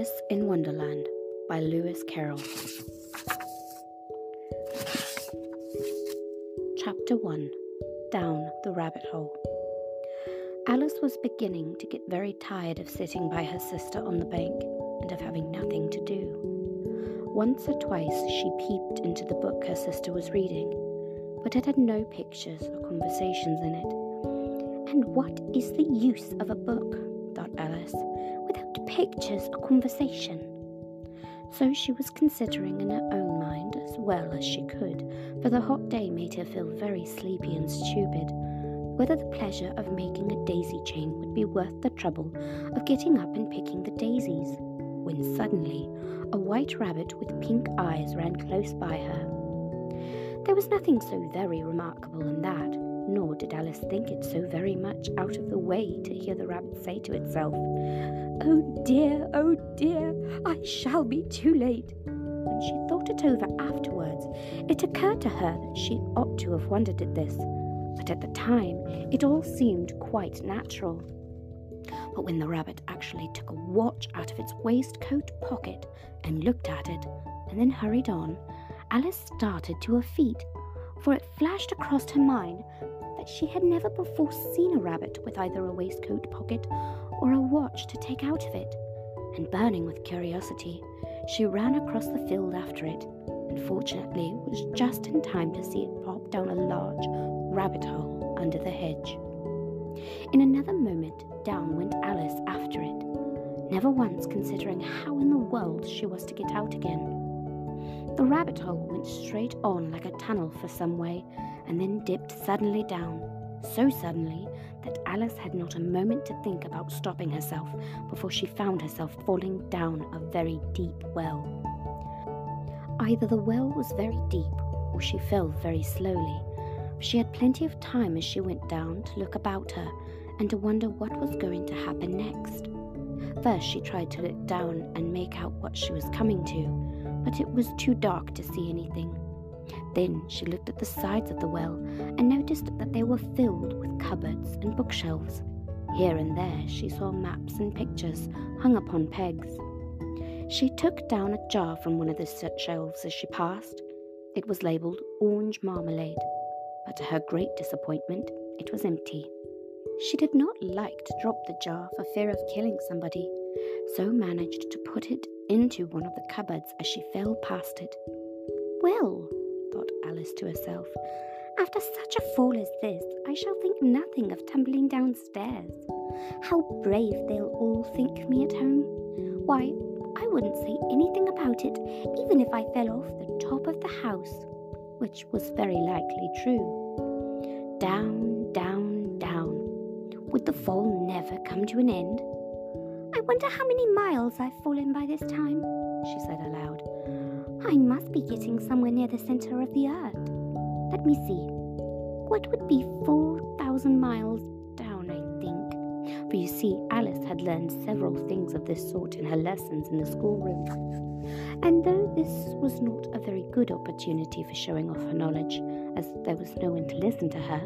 Alice in Wonderland by Lewis Carroll. Chapter 1 Down the Rabbit Hole. Alice was beginning to get very tired of sitting by her sister on the bank and of having nothing to do. Once or twice she peeped into the book her sister was reading, but it had no pictures or conversations in it. And what is the use of a book, thought Alice, pictures a conversation? So she was considering in her own mind as well as she could, for the hot day made her feel very sleepy and stupid, whether the pleasure of making a daisy chain would be worth the trouble of getting up and picking the daisies, when suddenly a white rabbit with pink eyes ran close by her. There was nothing so very remarkable in that, nor did Alice think it so very much out of the way to hear the rabbit say to itself, Oh dear, oh dear, I shall be too late. When she thought it over afterwards, it occurred to her that she ought to have wondered at this, but at the time it all seemed quite natural. But when the rabbit actually took a watch out of its waistcoat pocket and looked at it, and then hurried on, Alice started to her feet, for it flashed across her mind that she had never before seen a rabbit with either a waistcoat pocket or a watch to take out of it, and burning with curiosity, she ran across the field after it, and fortunately was just in time to see it pop down a large rabbit hole under the hedge. In another moment, down went Alice after it, never once considering how in the world she was to get out again. The rabbit hole went straight on like a tunnel for some way, and then dipped suddenly down, so suddenly that Alice had not a moment to think about stopping herself before she found herself falling down a very deep well. Either the well was very deep or she fell very slowly. She had plenty of time as she went down to look about her and to wonder what was going to happen next. First, she tried to look down and make out what she was coming to, but it was too dark to see anything. Then she looked at the sides of the well and noticed that they were filled with cupboards and bookshelves. Here and there she saw maps and pictures hung upon pegs. She took down a jar from one of the shelves as she passed. It was labelled orange marmalade, but to her great disappointment, it was empty. She did not like to drop the jar for fear of killing somebody, so managed to put it into one of the cupboards as she fell past it. Well, thought Alice to herself. After such a fall as this, I shall think nothing of tumbling downstairs. How brave they'll all think me at home. Why, I wouldn't say anything about it, even if I fell off the top of the house, which was very likely true. Down, down, down. Would the fall never come to an end? Wonder how many miles I've fallen by this time, she said aloud. I must be getting somewhere near the center of the earth. Let me see. What would be 4,000 miles down, I think? For you see, Alice had learned several things of this sort in her lessons in the schoolroom. And though this was not a very good opportunity for showing off her knowledge, as there was no one to listen to her,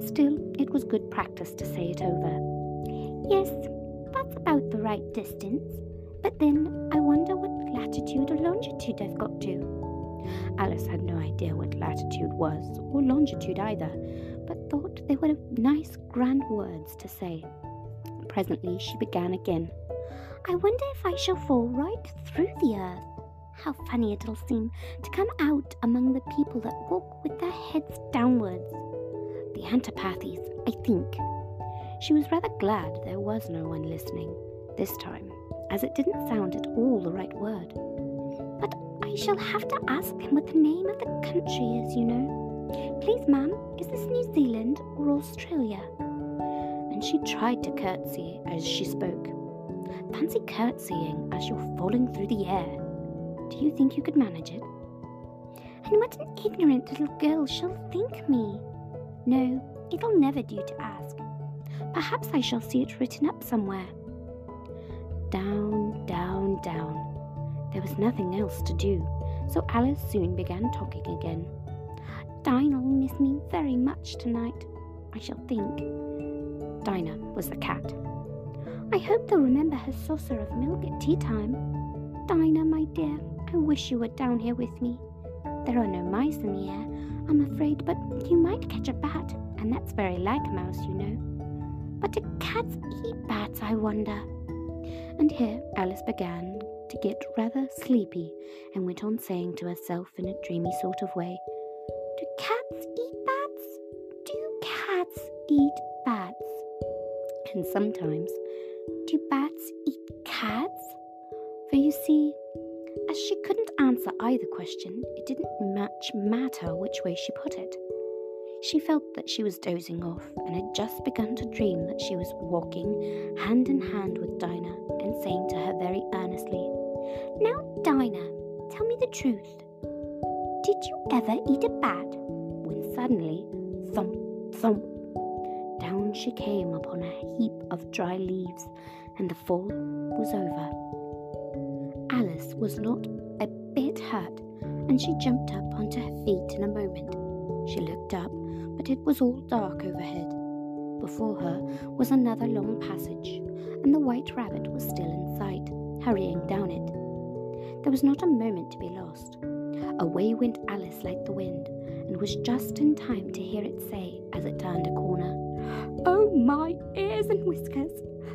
still it was good practice to say it over. Yes, that's about the right distance. But then I wonder what latitude or longitude I've got to. Alice had no idea what latitude was, or longitude either, but thought they were nice, grand words to say. Presently she began again. I wonder if I shall fall right through the earth. How funny it'll seem to come out among the people that walk with their heads downwards. The antipathies, I think. She was rather glad there was no one listening this time as it didn't sound at all the right word. But I shall have to ask him what the name of the country is, you know. Please, ma'am, is this New Zealand or Australia? And she tried to curtsy as she spoke. Fancy curtsying as you're falling through the air. Do you think you could manage it? And what an ignorant little girl shall think me. No, it'll never do to ask. Perhaps I shall see it written up somewhere down, down, down. There was nothing else to do, so Alice soon began talking again. Dinah'll miss me very much tonight, I shall think. Dinah was the cat. I hope they'll remember her saucer of milk at tea time. Dinah, my dear, I wish you were down here with me. There are no mice in the air, I'm afraid, but you might catch a bat, and that's very like a mouse, you know. But do cats eat bats, I wonder? And here Alice began to get rather sleepy and went on saying to herself in a dreamy sort of way, Do cats eat bats? Do cats eat bats? And sometimes, do bats eat cats? For you see, as she couldn't answer either question, it didn't much matter which way she put it. She felt that she was dozing off and had just begun to dream that she was walking hand in hand with Dinah and saying to her very earnestly, Now, Dinah, tell me the truth. Did you ever eat a bat? When suddenly, thump, thump, down she came upon a heap of dry leaves, and the fall was over. Alice was not a bit hurt, and she jumped up onto her feet in a moment. She looked up, but it was all dark overhead. Before her was another long passage, and the white rabbit was still in sight, hurrying down it. There was not a moment to be lost. Away went Alice like the wind, and was just in time to hear it say as it turned a corner, Oh my ears and whiskers!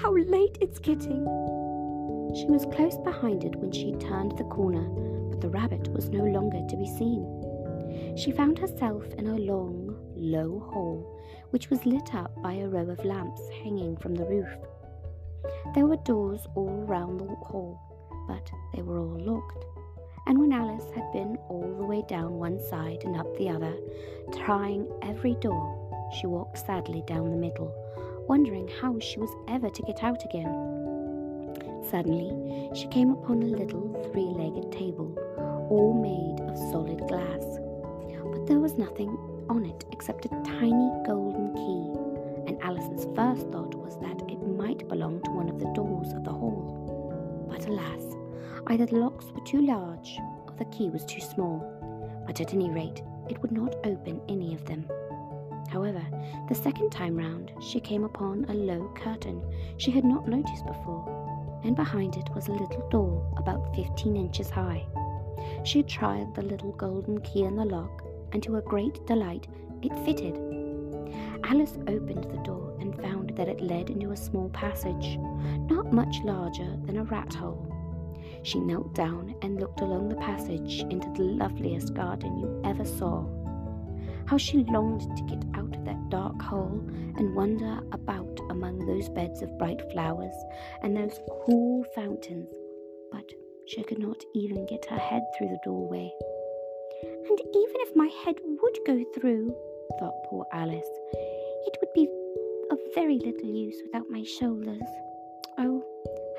How late it's getting! She was close behind it when she turned the corner, but the rabbit was no longer to be seen. She found herself in a long, low hall, which was lit up by a row of lamps hanging from the roof. There were doors all round the hall, but they were all locked. And when Alice had been all the way down one side and up the other, trying every door, she walked sadly down the middle, wondering how she was ever to get out again. Suddenly, she came upon a little three legged table, all made of solid glass. But there was nothing on it except a tiny golden key, and Alice's first thought was that it might belong to one of the doors of the hall. But alas, either the locks were too large or the key was too small, but at any rate, it would not open any of them. However, the second time round she came upon a low curtain she had not noticed before, and behind it was a little door about fifteen inches high. She tried the little golden key in the lock, and to her great delight, it fitted. Alice opened the door and found that it led into a small passage, not much larger than a rat hole. She knelt down and looked along the passage into the loveliest garden you ever saw. How she longed to get out of that dark hole and wander about among those beds of bright flowers and those cool fountains, but she could not even get her head through the doorway. And even if my head would go through, thought poor Alice, it would be of very little use without my shoulders. Oh,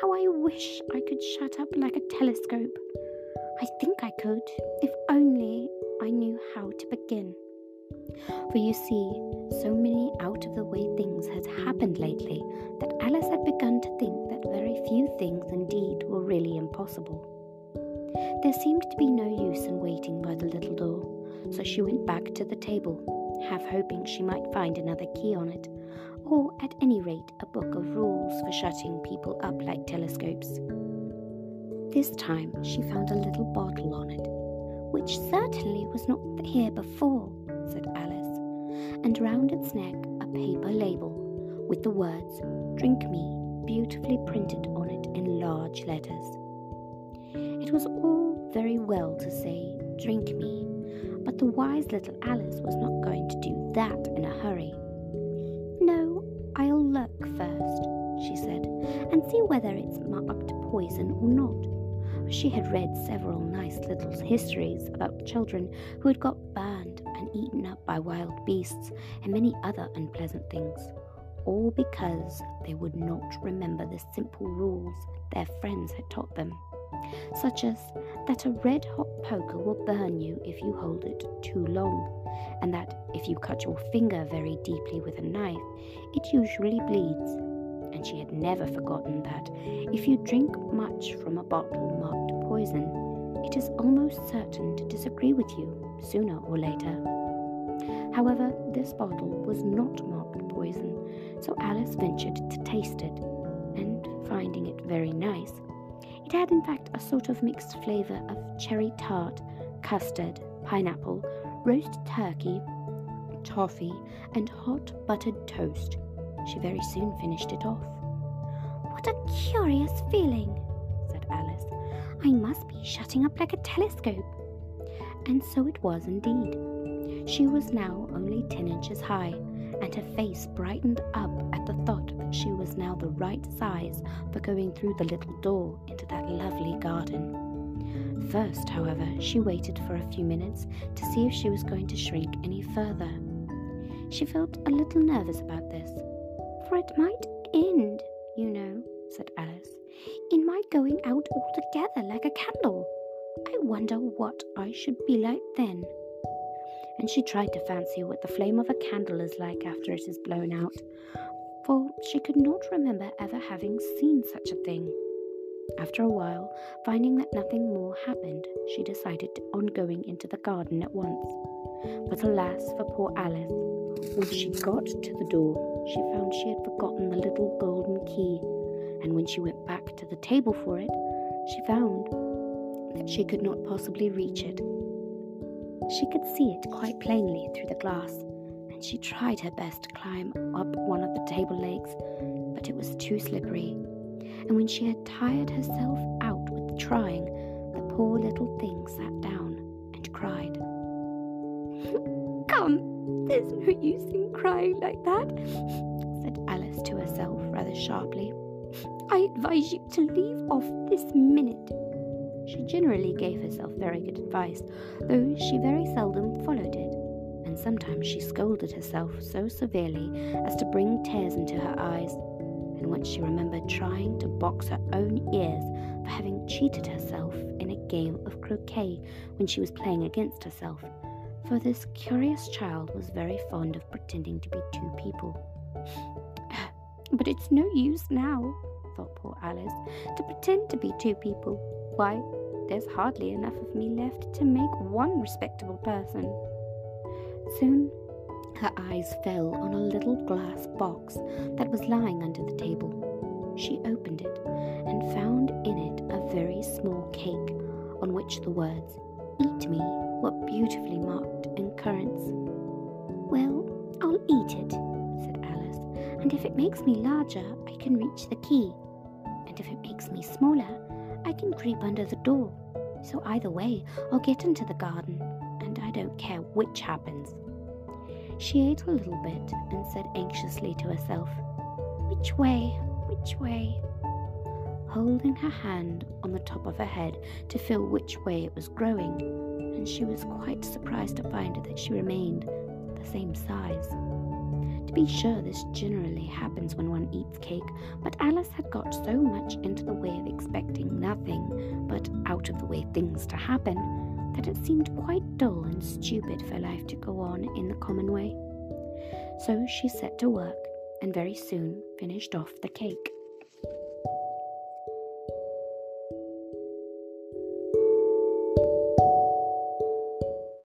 how I wish I could shut up like a telescope. I think I could, if only I knew how to begin. For you see, so many out of the way things had happened lately that Alice had begun to think that very few things indeed were really impossible. There seemed to be no use the little door, so she went back to the table, half hoping she might find another key on it, or at any rate a book of rules for shutting people up like telescopes. This time she found a little bottle on it, which certainly was not here before, said Alice, and round its neck a paper label with the words Drink Me beautifully printed on it in large letters. It was all very well to say, Drink me, but the wise little Alice was not going to do that in a hurry. No, I'll look first, she said, and see whether it's marked poison or not. She had read several nice little histories about children who had got burned and eaten up by wild beasts and many other unpleasant things, all because they would not remember the simple rules their friends had taught them, such as that a red hot poker will burn you if you hold it too long, and that if you cut your finger very deeply with a knife, it usually bleeds and she had never forgotten that if you drink much from a bottle marked poison, it is almost certain to disagree with you sooner or later. However, this bottle was not marked poison, so Alice ventured to taste it and finding it very nice. It had, in fact, a sort of mixed flavour of cherry tart, custard, pineapple, roast turkey, toffee, and hot buttered toast. She very soon finished it off. What a curious feeling, said Alice. I must be shutting up like a telescope. And so it was indeed. She was now only ten inches high, and her face brightened up at the thought she was now the right size for going through the little door into that lovely garden. First, however, she waited for a few minutes to see if she was going to shrink any further. She felt a little nervous about this, for it might end, you know, said Alice, in my going out altogether like a candle. I wonder what I should be like then. And she tried to fancy what the flame of a candle is like after it is blown out, for she could not remember ever having seen such a thing. After a while, finding that nothing more happened, she decided on going into the garden at once. But alas for poor Alice! When she got to the door, she found she had forgotten the little golden key, and when she went back to the table for it, she found that she could not possibly reach it. She could see it quite plainly through the glass, she tried her best to climb up one of the table legs, but it was too slippery. And when she had tired herself out with trying, the poor little thing sat down and cried. Come, there's no use in crying like that, said Alice to herself rather sharply. I advise you to leave off this minute. She generally gave herself very good advice, though she very seldom followed it, and sometimes she scolded herself so severely as to bring tears into her eyes. And once she remembered trying to box her own ears for having cheated herself in a game of croquet when she was playing against herself, for this curious child was very fond of pretending to be two people. But it's no use now, thought poor Alice, to pretend to be two people. Why, there's hardly enough of me left to make one respectable person. Soon her eyes fell on a little glass box that was lying under the table. She opened it and found in it a very small cake on which the words, Eat me, were beautifully marked in currants. Well, I'll eat it, said Alice, and if it makes me larger, I can reach the key, and if it makes me smaller, I can creep under the door. So either way, I'll get into the garden, and I don't care which happens. She ate a little bit and said anxiously to herself, Which way? Which way? Holding her hand on the top of her head to feel which way it was growing, and she was quite surprised to find that she remained the same size. To be sure, this generally happens when one eats cake, but Alice had got so much into the way of expecting nothing but out of the way things to happen that it seemed quite dull and stupid for life to go on in the common way. So she set to work and very soon finished off the cake.